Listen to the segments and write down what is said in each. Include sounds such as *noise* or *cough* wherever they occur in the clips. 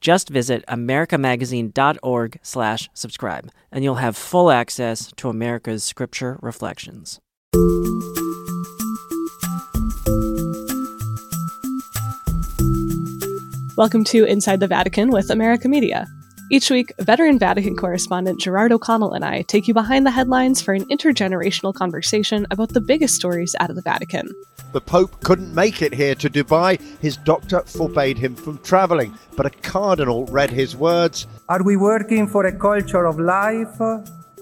Just visit americamagazine.org slash subscribe, and you'll have full access to America's Scripture Reflections. Welcome to Inside the Vatican with America Media. Each week, veteran Vatican correspondent Gerard O'Connell and I take you behind the headlines for an intergenerational conversation about the biggest stories out of the Vatican. The Pope couldn't make it here to Dubai. His doctor forbade him from travelling, but a cardinal read his words. Are we working for a culture of life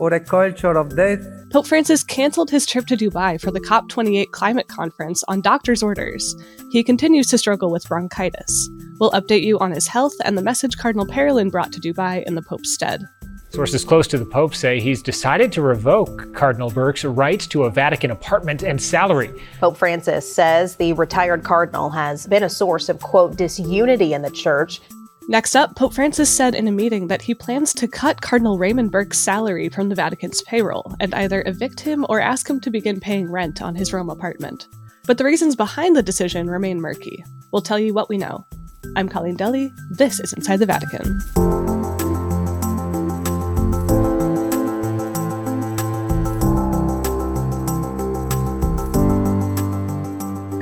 or a culture of death? Pope Francis cancelled his trip to Dubai for the COP28 climate conference on doctor's orders. He continues to struggle with bronchitis. We'll update you on his health and the message Cardinal Parolin brought to Dubai in the Pope's stead. Sources close to the Pope say he's decided to revoke Cardinal Burke's right to a Vatican apartment and salary. Pope Francis says the retired cardinal has been a source of, quote, disunity in the church. Next up, Pope Francis said in a meeting that he plans to cut Cardinal Raymond Burke's salary from the Vatican's payroll and either evict him or ask him to begin paying rent on his Rome apartment. But the reasons behind the decision remain murky. We'll tell you what we know. I'm Colleen Dulle. This is Inside the Vatican.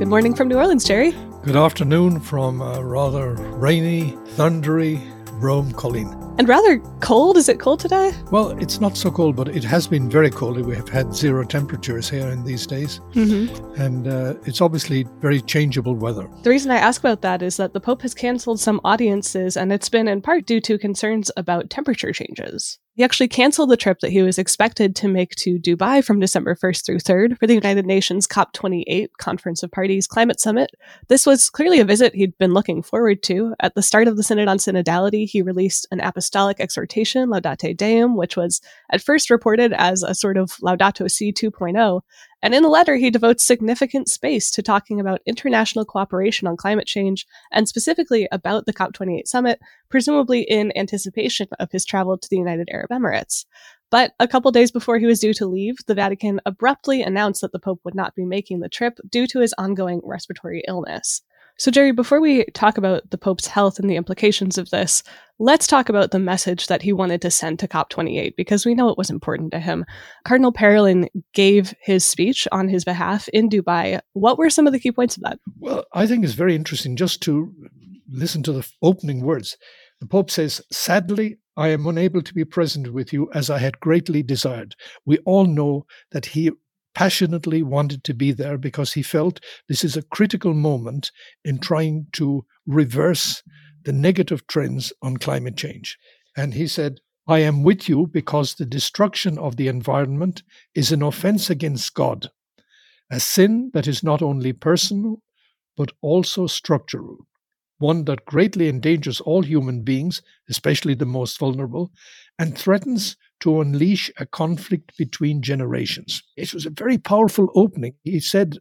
Good morning from New Orleans, Gerry. Good afternoon from a rather rainy, thundery Rome, Colleen. And rather cold. Is it cold today? Well, it's not so cold, but it has been very cold. We have had zero temperatures here in these days. Mm-hmm. And uh, it's obviously very changeable weather. The reason I ask about that is that the Pope has canceled some audiences, and it's been in part due to concerns about temperature changes. He actually canceled the trip that he was expected to make to Dubai from December 1st through 3rd for the United Nations COP28 Conference of Parties Climate Summit. This was clearly a visit he'd been looking forward to. At the start of the Synod on Synodality, he released an apostolic exhortation, Laudate Deum, which was at first reported as a sort of Laudato Si 2.0, and in the letter, he devotes significant space to talking about international cooperation on climate change and specifically about the COP28 summit, presumably in anticipation of his travel to the United Arab Emirates. But a couple days before he was due to leave, the Vatican abruptly announced that the Pope would not be making the trip due to his ongoing respiratory illness. So, Gerry, before we talk about the Pope's health and the implications of this, let's talk about the message that he wanted to send to COP28 because we know it was important to him. Cardinal Parolin gave his speech on his behalf in Dubai. What were some of the key points of that? Well, I think it's very interesting just to listen to the opening words. The Pope says, Sadly, I am unable to be present with you as I had greatly desired. We all know that he passionately wanted to be there because he felt this is a critical moment in trying to reverse the negative trends on climate change. And he said, I am with you because the destruction of the environment is an offense against God, a sin that is not only personal, but also structural, one that greatly endangers all human beings, especially the most vulnerable, and threatens to unleash a conflict between generations. It was a very powerful opening. He said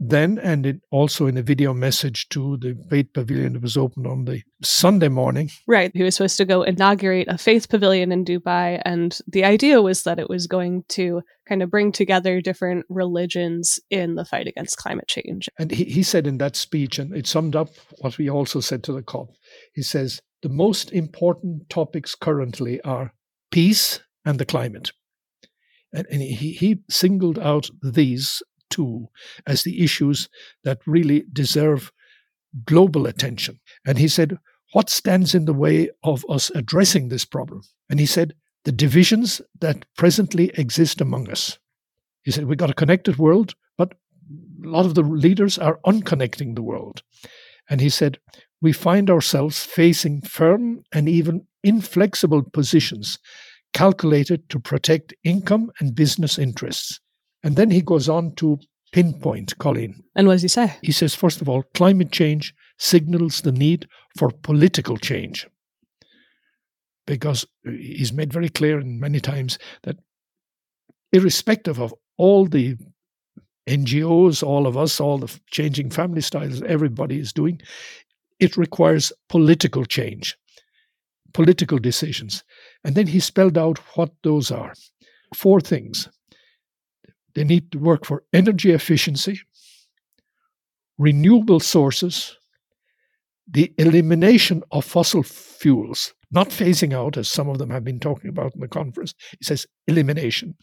then, and it also in a video message to the Faith Pavilion that was opened on the Sunday morning. Right. He was supposed to go inaugurate a faith pavilion in Dubai. And the idea was that it was going to kind of bring together different religions in the fight against climate change. And he, he said in that speech, and it summed up what we also said to the COP, he says, the most important topics currently are peace and the climate. And, and he, he singled out these two as the issues that really deserve global attention. And he said, What stands in the way of us addressing this problem? And he said, The divisions that presently exist among us. He said, We've got a connected world, but a lot of the leaders are unconnecting the world. And he said, We find ourselves facing firm and even inflexible positions calculated to protect income and business interests. And then he goes on to pinpoint, Colleen. And what does he say? He says, first of all, climate change signals the need for political change. because uh, he's made very clear in many times that irrespective of all the NGOs, all of us, all the changing family styles everybody is doing, it requires political change, political decisions. And then he spelled out what those are. Four things. They need to work for energy efficiency, renewable sources, the elimination of fossil fuels, not phasing out, as some of them have been talking about in the conference. He says elimination.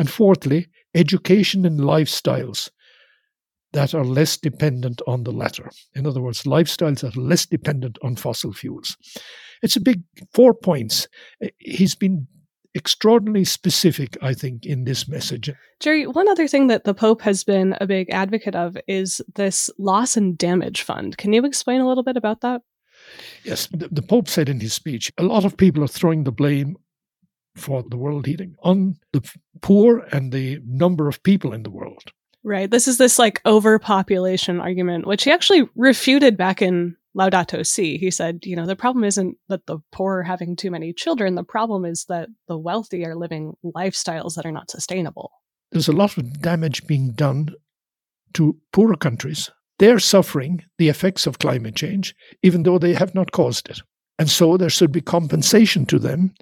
And fourthly, education and lifestyles that are less dependent on the latter. In other words, lifestyles that are less dependent on fossil fuels. It's a big four points. He's been extraordinarily specific, I think, in this message. Gerry, one other thing that the Pope has been a big advocate of is this loss and damage fund. Can you explain a little bit about that? Yes, the, the Pope said in his speech a lot of people are throwing the blame for the world heating on the poor and the number of people in the world. Right. This is this like overpopulation argument, which he actually refuted back in Laudato Si. He said, you know, the problem isn't that the poor are having too many children. The problem is that the wealthy are living lifestyles that are not sustainable. There's a lot of damage being done to poorer countries. They're suffering the effects of climate change, even though they have not caused it. And so there should be compensation to them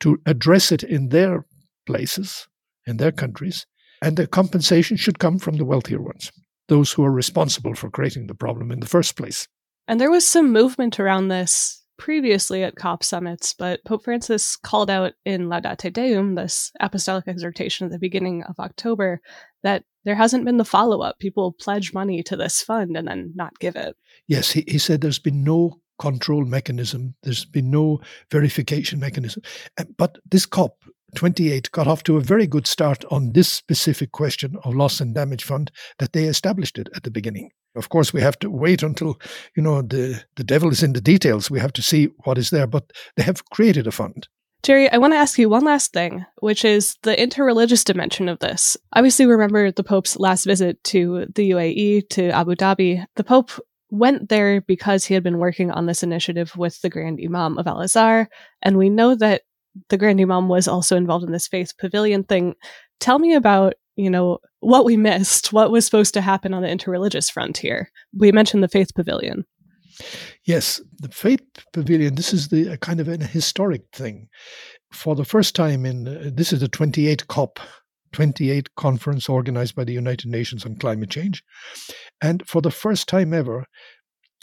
to address it in their places, in their countries. And the compensation should come from the wealthier ones, those who are responsible for creating the problem in the first place. And there was some movement around this previously at COP summits, but Pope Francis called out in Laudate Deum, this apostolic exhortation at the beginning of October, that there hasn't been the follow up. People pledge money to this fund and then not give it. Yes, he, he said there's been no control mechanism, there's been no verification mechanism. But this COP 28 got off to a very good start on this specific question of loss and damage fund that they established it at the beginning. Of course, we have to wait until you know the the devil is in the details. We have to see what is there, but they have created a fund. Gerry, I want to ask you one last thing, which is the interreligious dimension of this. Obviously, remember the Pope's last visit to the UAE, to Abu Dhabi. The Pope went there because he had been working on this initiative with the Grand Imam of Al Azhar. And we know that the Grand Imam was also involved in this faith pavilion thing. Tell me about, you know, what we missed, what was supposed to happen on the interreligious frontier. We mentioned the faith pavilion. Yes, the faith pavilion. This is the kind of an historic thing. For the first time in uh, this is the 28 COP 28 conference organized by the United Nations on climate change. And for the first time ever,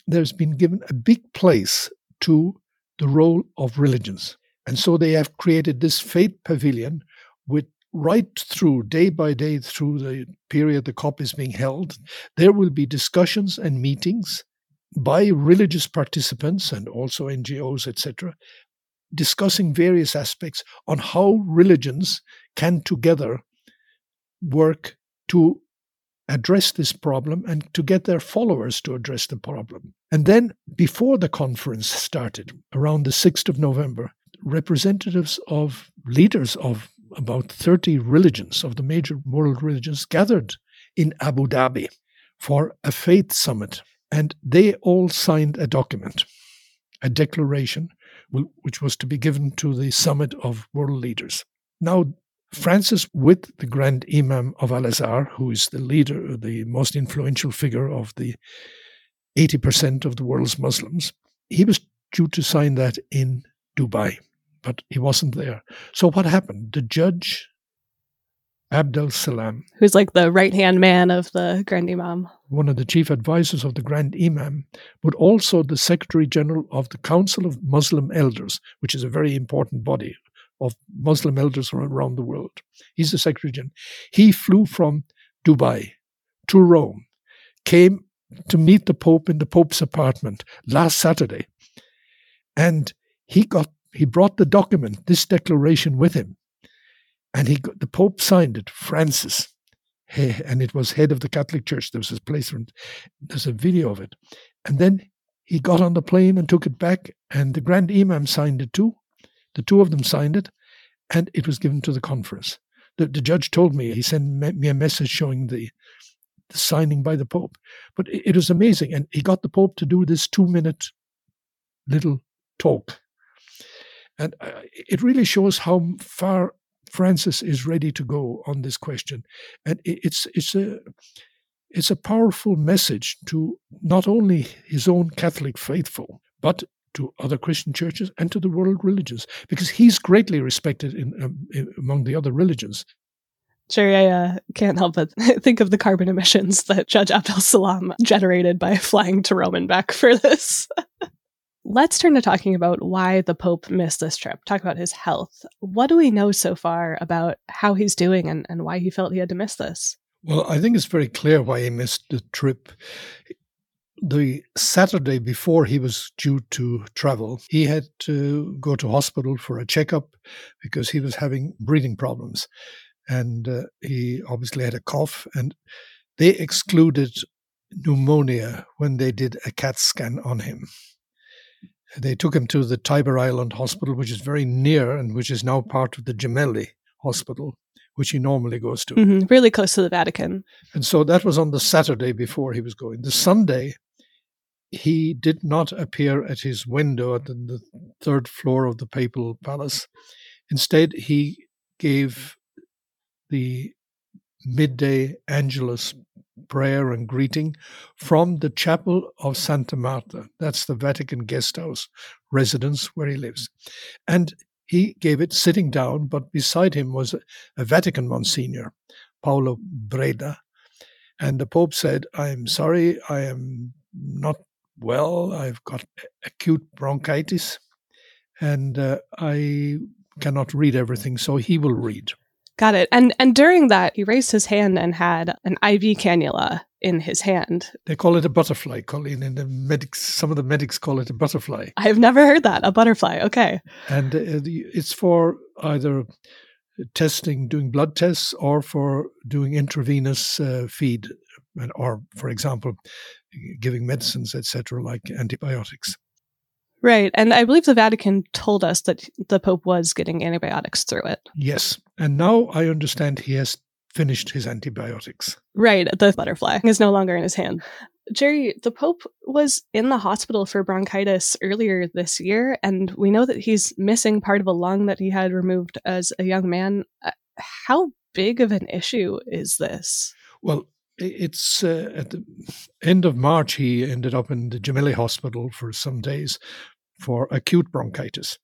there's been given a big place to the role of religions. And so they have created this faith pavilion with right through day by day through the period the COP is being held. There will be discussions and meetings by religious participants and also NGOs, etc., discussing various aspects on how religions can together work to address this problem and to get their followers to address the problem. And then, before the conference started, around the 6th of November, representatives of leaders of about 30 religions, of the major world religions, gathered in Abu Dhabi for a faith summit. And they all signed a document, a declaration, which was to be given to the summit of world leaders. Now, Francis, with the Grand Imam of Al Azhar, who is the leader, the most influential figure of the 80% of the world's Muslims, he was due to sign that in Dubai, but he wasn't there. So what happened? The judge, Abdel Salam, who's like the right hand man of the Grand Imam, one of the chief advisors of the Grand Imam, but also the Secretary General of the Council of Muslim Elders, which is a very important body of Muslim elders from around the world. He's the Secretary General. He flew from Dubai to Rome, came to meet the Pope in the Pope's apartment last Saturday, and he got he brought the document, this declaration, with him, and he got, the Pope signed it, Francis, and it was head of the Catholic Church. There was his place, there's a video of it, and then he got on the plane and took it back, and the Grand Imam signed it too, the two of them signed it, and it was given to the conference. The, the judge told me, he sent me a message showing the, the signing by the Pope. But it, it was amazing. And he got the Pope to do this two minute little talk. And uh, it really shows how far Francis is ready to go on this question. And it's, it's, a, it's a powerful message to not only his own Catholic faithful, but to other Christian churches and to the world religions, because he's greatly respected in, um, in among the other religions. Gerry, I uh, can't help but *laughs* think of the carbon emissions that Judge Abdel Salam generated by flying to Rome and back for this. *laughs* Let's turn to talking about why the Pope missed this trip. Talk about his health. What do we know so far about how he's doing and, and why he felt he had to miss this? Well, I think it's very clear why he missed the trip. The Saturday before he was due to travel, he had to go to hospital for a checkup because he was having breathing problems and uh, he obviously had a cough and they excluded pneumonia when they did a CAT scan on him. They took him to the Tiber Island Hospital, which is very near and which is now part of the Gemelli Hospital, which he normally goes to. Mm-hmm, really close to the Vatican. And so that was on the Saturday before he was going. The Sunday, he did not appear at his window at the, the third floor of the papal palace. Instead, he gave the midday Angelus prayer and greeting from the chapel of Santa Marta. That's the Vatican guest house residence where he lives. And he gave it sitting down, but beside him was a, Vatican Monsignor, Paolo Braida. And the Pope said, I'm sorry, I am not well. I've got acute bronchitis and uh, I cannot read everything, so he will read. Got it. And and during that, he raised his hand and had an IV cannula in his hand. They call it a butterfly, Colleen. And the medics, some of the medics call it a butterfly. I've never heard that. A butterfly. Okay. And uh, it's for either testing, doing blood tests, or for doing intravenous uh, feed, or, for example, giving medicines, etc., like antibiotics. Right. And I believe the Vatican told us that the Pope was getting antibiotics through it. Yes. And now I understand he has finished his antibiotics. Right. The butterfly is no longer in his hand. Gerry, the Pope was in the hospital for bronchitis earlier this year, and we know that he's missing part of a lung that he had removed as a young man. Uh, how big of an issue is this? Well, it's uh, at the end of March, he ended up in the Gemelli Hospital for some days for acute bronchitis.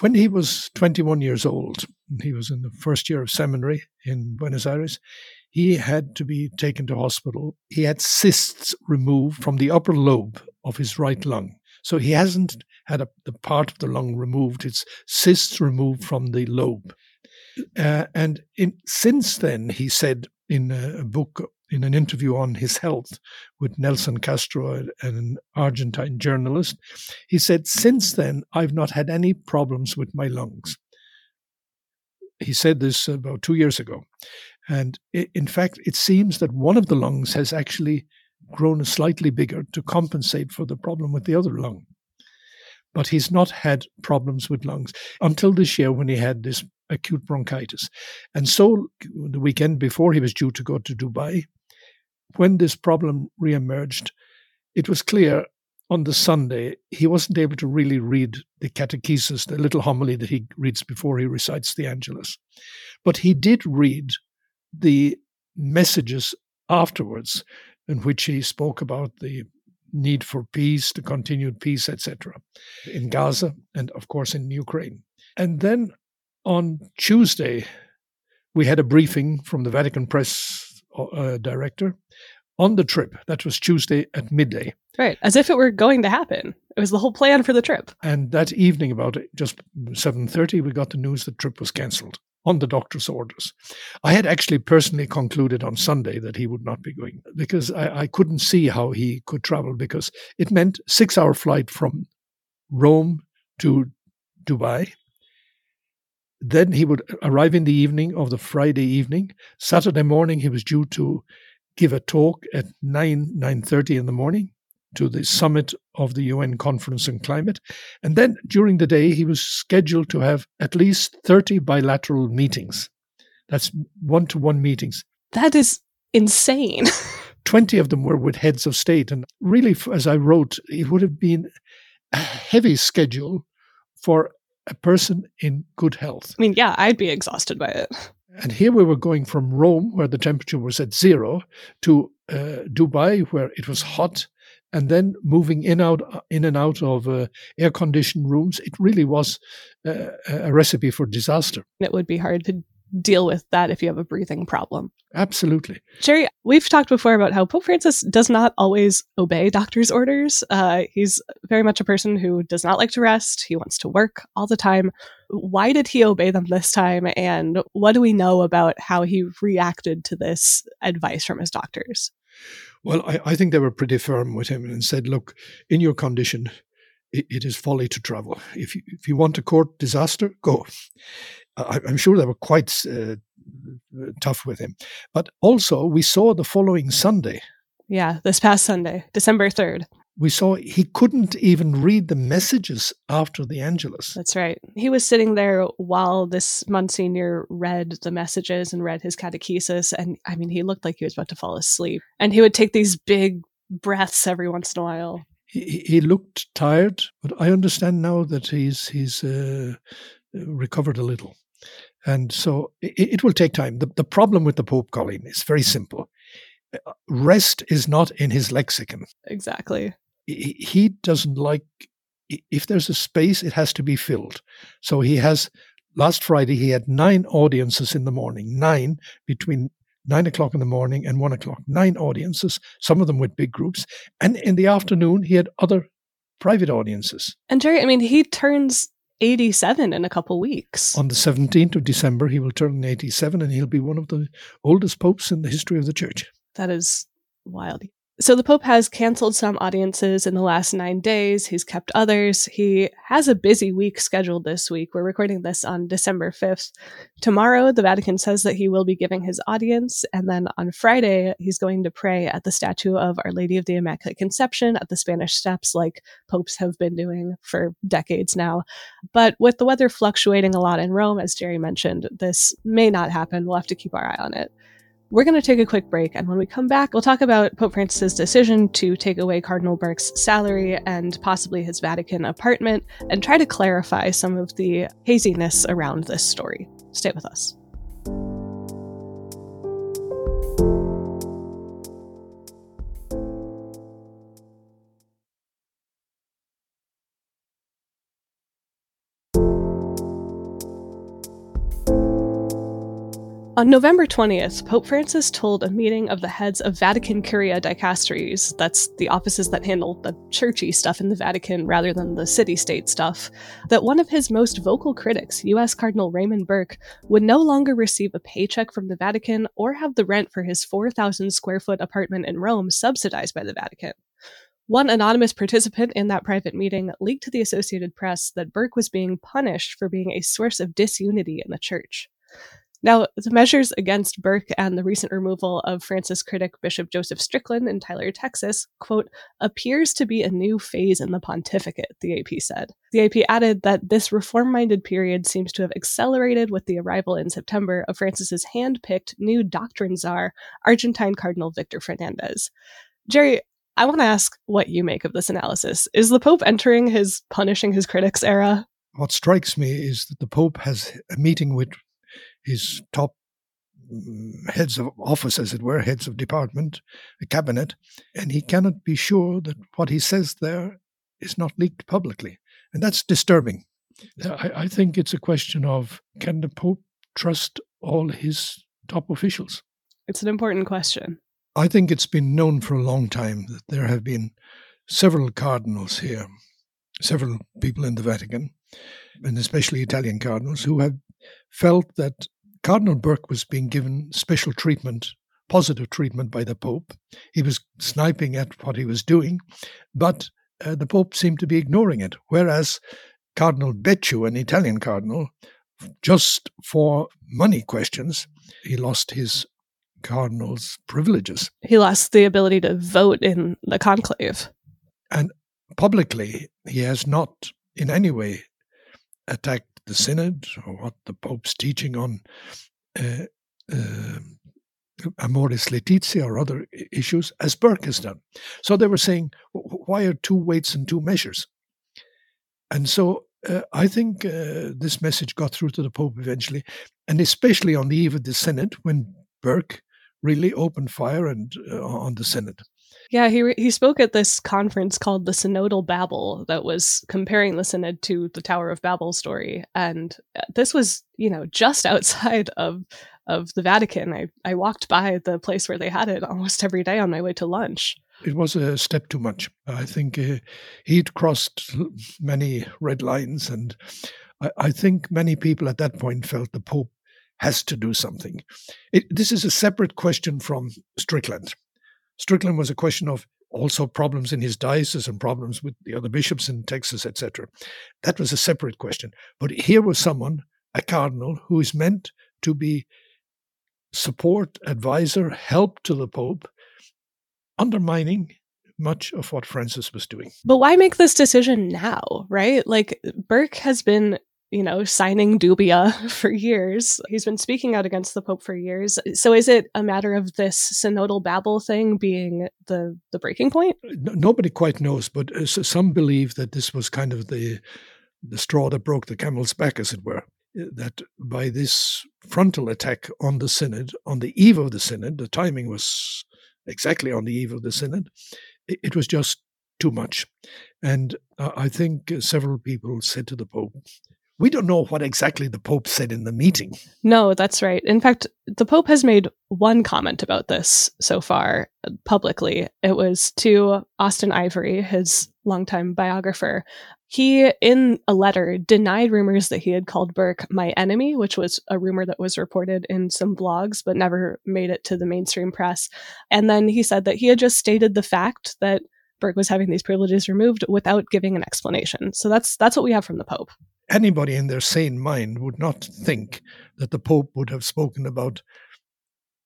When he was 21 years old, he was in the first year of seminary in Buenos Aires, he had to be taken to hospital. He had cysts removed from the upper lobe of his right lung. So he hasn't had a, the part of the lung removed, it's cysts removed from the lobe. Uh, and in, since then, he said in a, a book in an interview on his health with Nelson Castro, an Argentine journalist, he said, Since then, I've not had any problems with my lungs. He said this about two years ago. And in fact, it seems that one of the lungs has actually grown slightly bigger to compensate for the problem with the other lung. But he's not had problems with lungs until this year when he had this acute bronchitis. And so the weekend before he was due to go to Dubai, when this problem reemerged, it was clear on the Sunday he wasn't able to really read the catechesis, the little homily that he reads before he recites the Angelus. But he did read the messages afterwards, in which he spoke about the need for peace, the continued peace, etc., in Gaza and, of course, in Ukraine. And then on Tuesday, we had a briefing from the Vatican press uh, director on the trip. That was Tuesday at midday. Right, as if it were going to happen. It was the whole plan for the trip. And that evening, about just seven thirty, we got the news the trip was cancelled on the doctor's orders. I had actually personally concluded on Sunday that he would not be going because I, I couldn't see how he could travel because it meant six hour flight from Rome to Dubai then he would arrive in the evening of the Friday evening. Saturday morning, he was due to give a talk at 9, 9.30 in the morning to the summit of the UN Conference on Climate. And then during the day, he was scheduled to have at least 30 bilateral meetings. That's one to one meetings. That is insane. *laughs* 20 of them were with heads of state. And really, as I wrote, it would have been a heavy schedule for a person in good health. I mean, yeah, I'd be exhausted by it. And here we were going from Rome, where the temperature was at zero, to uh, Dubai, where it was hot, and then moving in out in and out of uh, air conditioned rooms. It really was uh, a recipe for disaster. It would be hard to deal with that if you have a breathing problem. Absolutely. Gerry, we've talked before about how Pope Francis does not always obey doctor's orders. Uh, he's very much a person who does not like to rest. He wants to work all the time. Why did he obey them this time? And what do we know about how he reacted to this advice from his doctors? Well, I, I think they were pretty firm with him and said, look, in your condition, it, it is folly to travel. If you, if you want to court disaster, go. I, am sure they were quite uh, tough with him. But also, we saw the following Sunday. Yeah, this past Sunday, December 3rd. We saw he couldn't even read the messages after the Angelus. That's right. He was sitting there while this Monsignor read the messages and read his catechesis. And I mean, he looked like he was about to fall asleep. And he would take these big breaths every once in a while. He, he looked tired, but I understand now that he's he's uh, recovered a little. And so it, it will take time. The, the problem with the Pope, Colleen, is very simple. Uh, rest is not in his lexicon. Exactly. He, he doesn't like, if there's a space, it has to be filled. So he has, last Friday, he had nine audiences in the morning, nine between nine o'clock in the morning and one o'clock, nine audiences, some of them with big groups. And in the afternoon, he had other private audiences. And Gerry, I mean, he turns 87 in a couple weeks. On the 17th of December, he will turn 87 and he'll be one of the oldest popes in the history of the church. That is wild. So the Pope has canceled some audiences in the last nine days. He's kept others. He has a busy week scheduled this week. We're recording this on December 5th. Tomorrow, the Vatican says that he will be giving his audience. And then on Friday, he's going to pray at the statue of Our Lady of the Immaculate Conception at the Spanish Steps, like popes have been doing for decades now. But with the weather fluctuating a lot in Rome, as Gerry mentioned, this may not happen. We'll have to keep our eye on it. We're going to take a quick break, and when we come back, we'll talk about Pope Francis's decision to take away Cardinal Burke's salary and possibly his Vatican apartment, and try to clarify some of the haziness around this story. Stay with us. On November 20th, Pope Francis told a meeting of the heads of Vatican Curia dicasteries, that's the offices that handle the churchy stuff in the Vatican rather than the city state stuff, that one of his most vocal critics, U.S. Cardinal Raymond Burke, would no longer receive a paycheck from the Vatican or have the rent for his 4,000 square foot apartment in Rome subsidized by the Vatican. One anonymous participant in that private meeting leaked to the Associated Press that Burke was being punished for being a source of disunity in the church. Now, the measures against Burke and the recent removal of Francis critic Bishop Joseph Strickland in Tyler, Texas, quote, appears to be a new phase in the pontificate, the AP said. The AP added that this reform minded period seems to have accelerated with the arrival in September of Francis's hand picked new doctrine czar, Argentine Cardinal Victor Fernandez. Gerry, I want to ask what you make of this analysis. Is the Pope entering his punishing his critics era? What strikes me is that the Pope has a meeting with his top mm, heads of office, as it were, heads of department, a cabinet, and he cannot be sure that what he says there is not leaked publicly. And that's disturbing. I, I think it's a question of can the Pope trust all his top officials? It's an important question. I think it's been known for a long time that there have been several cardinals here, several people in the Vatican, and especially Italian cardinals, who have felt that Cardinal Burke was being given special treatment, positive treatment by the Pope. He was sniping at what he was doing, but uh, the Pope seemed to be ignoring it. Whereas Cardinal Becciu, an Italian cardinal, just for money questions, he lost his cardinal's privileges. He lost the ability to vote in the conclave. And publicly, he has not in any way attacked the synod or what the Pope's teaching on uh, uh, Amoris Laetitia or other issues, as Burke has done. So they were saying, why are two weights and two measures? And so uh, I think uh, this message got through to the Pope eventually, and especially on the eve of the Synod when Burke really opened fire and uh, on the Synod. Yeah, he he spoke at this conference called the Synodal Babel that was comparing the synod to the Tower of Babel story, and uh, this was you know just *laughs* outside of of the Vatican. I I walked by the place where they had it almost every day on my way to lunch. It was a step too much. I think uh, he'd crossed many red lines, and I, I think many people at that point felt the Pope has to do something. It, this is a separate question from Strickland. Strickland was a question of also problems in his diocese and problems with the other bishops in Texas, etc. That was a separate question. But here was someone, a cardinal, who is meant to be support, advisor, help to the Pope, undermining much of what Francis was doing. But why make this decision now, right? Like Burke has been you know, signing dubia *laughs* for years. He's been speaking out against the Pope for years. So is it a matter of this synodal babel thing being the the breaking point? nobody quite knows, but uh, some believe that this was kind of the the straw that broke the camel's back, as it were. Uh, that by this frontal attack on the synod, on the eve of the synod, the timing was exactly on the eve of the synod. It, it was just too much, and uh, I think several people said to the Pope, we don't know what exactly the Pope said in the meeting. No, that's right. In fact, the Pope has made one comment about this so far uh, publicly. It was to Austen Ivereigh, his longtime biographer. He, in a letter, denied rumors that he had called Burke my enemy, which was a rumor that was reported in some blogs but never made it to the mainstream press. And then he said that he had just stated the fact that Burke was having these privileges removed without giving an explanation. So that's that's what we have from the Pope anybody in their sane mind would not think that the Pope would have spoken about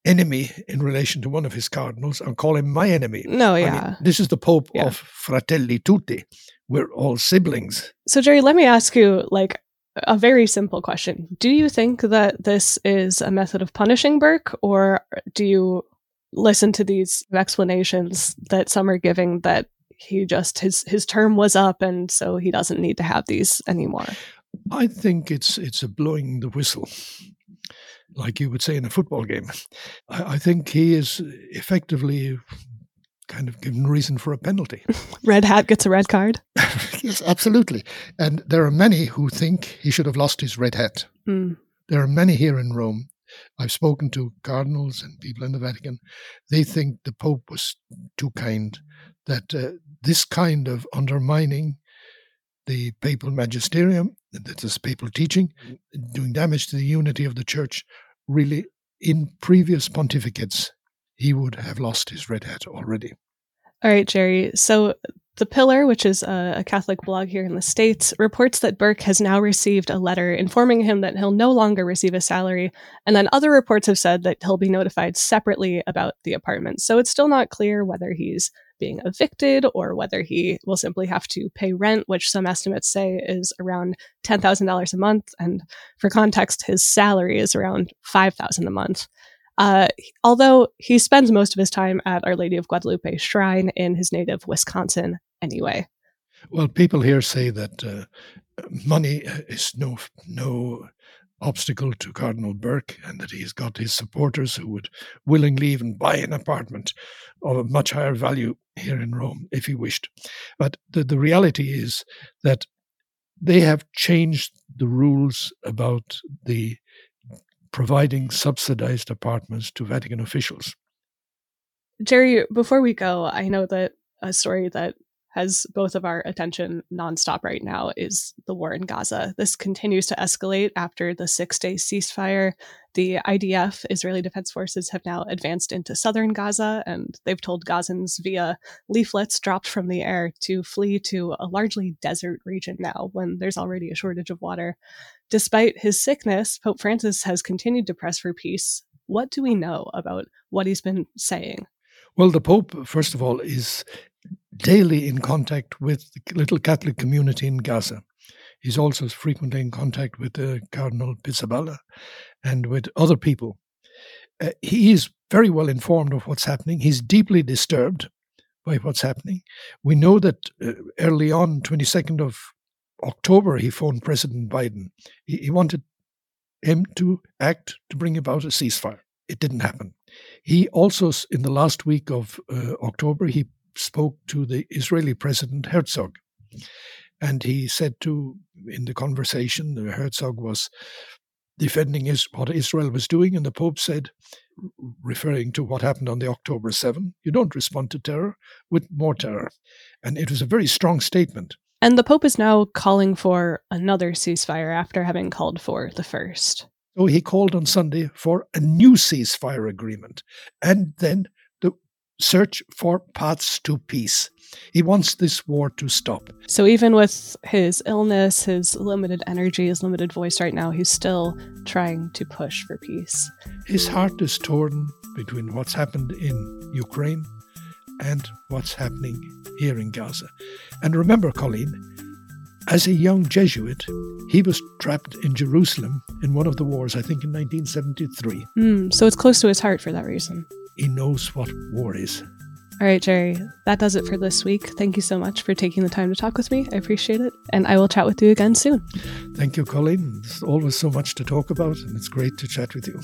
enemy in relation to one of his cardinals and call him my enemy. No, yeah. I mean, this is the Pope yeah. of Fratelli Tutti. We're all siblings. So, Gerry, let me ask you like a very simple question. Do you think that this is a method of punishing Burke, or do you listen to these explanations that some are giving that he just his his term was up and so he doesn't need to have these anymore. I think it's it's a blowing the whistle like you would say in a football game. I, I think he is effectively kind of given reason for a penalty. *laughs* Red hat gets a red card? *laughs* Yes absolutely. And there are many who think he should have lost his red hat. Mm. there are many here in rome I've spoken to cardinals and people in the Vatican. They think the Pope was too kind, that uh, this kind of undermining the papal magisterium, that is papal teaching, doing damage to the unity of the church, really, in previous pontificates, he would have lost his red hat already. All right, Gerry. So the Pillar, which is a, Catholic blog here in the States, reports that Burke has now received a letter informing him that he'll no longer receive a salary. And then other reports have said that he'll be notified separately about the apartment. So it's still not clear whether he's being evicted or whether he will simply have to pay rent, which some estimates say is around $10,000 a month. And for context, his salary is around 5,000 a month. Uh, although he spends most of his time at Our Lady of Guadalupe Shrine in his native Wisconsin anyway. Well, people here say that uh, money is no no obstacle to Cardinal Burke, and that he's got his supporters who would willingly even buy an apartment of a much higher value here in Rome if he wished. But the, the reality is that they have changed the rules about the providing subsidized apartments to Vatican officials. Gerry, before we go, I know that a story that has both of our attention nonstop right now is the war in Gaza. This continues to escalate after the six day ceasefire. The IDF, Israeli Defense Forces, have now advanced into southern Gaza, and they've told Gazans via leaflets dropped from the air to flee to a largely desert region now when there's already a shortage of water. Despite his sickness, Pope Francis has continued to press for peace. What do we know about what he's been saying? Well, the Pope, first of all, is daily in contact with the little Catholic community in Gaza. He's also frequently in contact with uh, Cardinal Pizzaballa and with other people. Uh, he is very well informed of what's happening. He's deeply disturbed by what's happening. We know that uh, early on, 22nd of October, he phoned President Biden. He, he wanted him to act to bring about a ceasefire. It didn't happen. He also, in the last week of uh, October, he spoke to the Israeli President Herzog. And he said to, in the conversation, the Herzog was defending what Israel was doing, and the Pope said, referring to what happened on the October 7, you don't respond to terror with more terror. And it was a very strong statement. And the Pope is now calling for another ceasefire after having called for the first. So he called on Sunday for a new ceasefire agreement and then the search for paths to peace. He wants this war to stop. So even with his illness, his limited energy, his limited voice right now, he's still trying to push for peace. His heart is torn between what's happened in Ukraine and what's happening here in Gaza. And remember, Colleen, as a young Jesuit, he was trapped in Jerusalem in one of the wars, I think in 1973. Mm, so it's close to his heart for that reason. He knows what war is. All right, Gerry, that does it for this week. Thank you so much for taking the time to talk with me. I appreciate it. And I will chat with you again soon. Thank you, Colleen. There's always so much to talk about, and it's great to chat with you.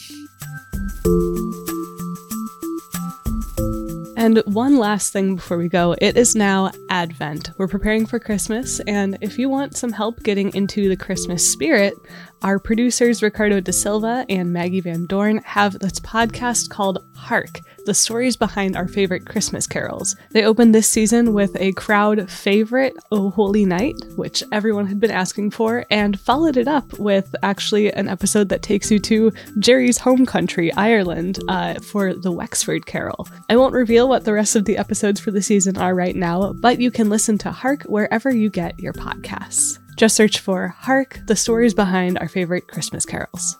And one last thing before we go it is now Advent. We're preparing for Christmas, and if you want some help getting into the Christmas spirit, our producers Ricardo da Silva and Maggie Van Dorn have this podcast called Hark the stories behind our favorite Christmas carols. They opened this season with a crowd favorite, O Holy Night, which everyone had been asking for, and followed it up with actually an episode that takes you to Gerry's home country, Ireland, uh, for the Wexford Carol. I won't reveal what the rest of the episodes for the season are right now, but you can listen to Hark wherever you get your podcasts. Just search for Hark, the stories behind our favorite Christmas carols.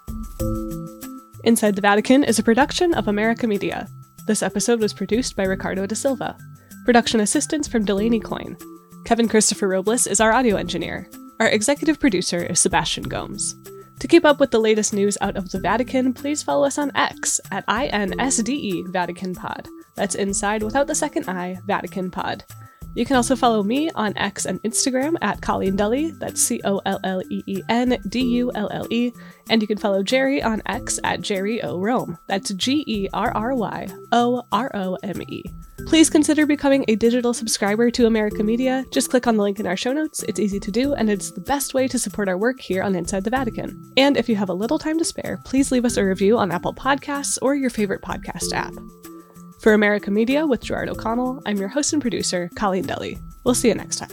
Inside the Vatican is a production of America Media. This episode was produced by Ricardo da Silva. Production assistance from Delaney Coyne. Kevin Christopher Robles is our audio engineer. Our executive producer is Sebastian Gomes. To keep up with the latest news out of the Vatican, please follow us on X at INSDE Vatican Pod. That's inside without the second I, Vatican Pod. You can also follow me on X and Instagram at Colleen Dulle, that's C O L L E E N D U L L E, and you can follow Gerry on X at Gerry O Rome, that's G E R R Y O R O M E. Please consider becoming a digital subscriber to America Media. Just click on the link in our show notes. It's easy to do, and it's the best way to support our work here on Inside the Vatican. And if you have a little time to spare, please leave us a review on Apple Podcasts or your favorite podcast app. For America Media with Gerard O'Connell, I'm your host and producer, Colleen Dulle. We'll see you next time.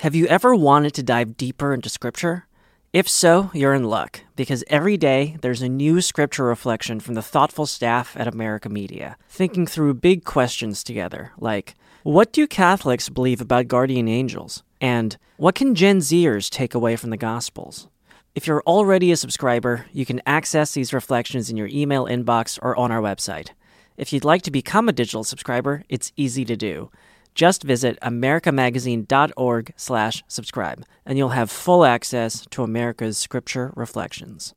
Have you ever wanted to dive deeper into Scripture? If so, you're in luck, because every day there's a new Scripture reflection from the thoughtful staff at America Media, thinking through big questions together, like what do Catholics believe about guardian angels? And what can Gen Zers take away from the Gospels? If you're already a subscriber, you can access these reflections in your email inbox or on our website. If you'd like to become a digital subscriber, it's easy to do. Just visit americamagazine.org/subscribe and you'll have full access to America's scripture reflections.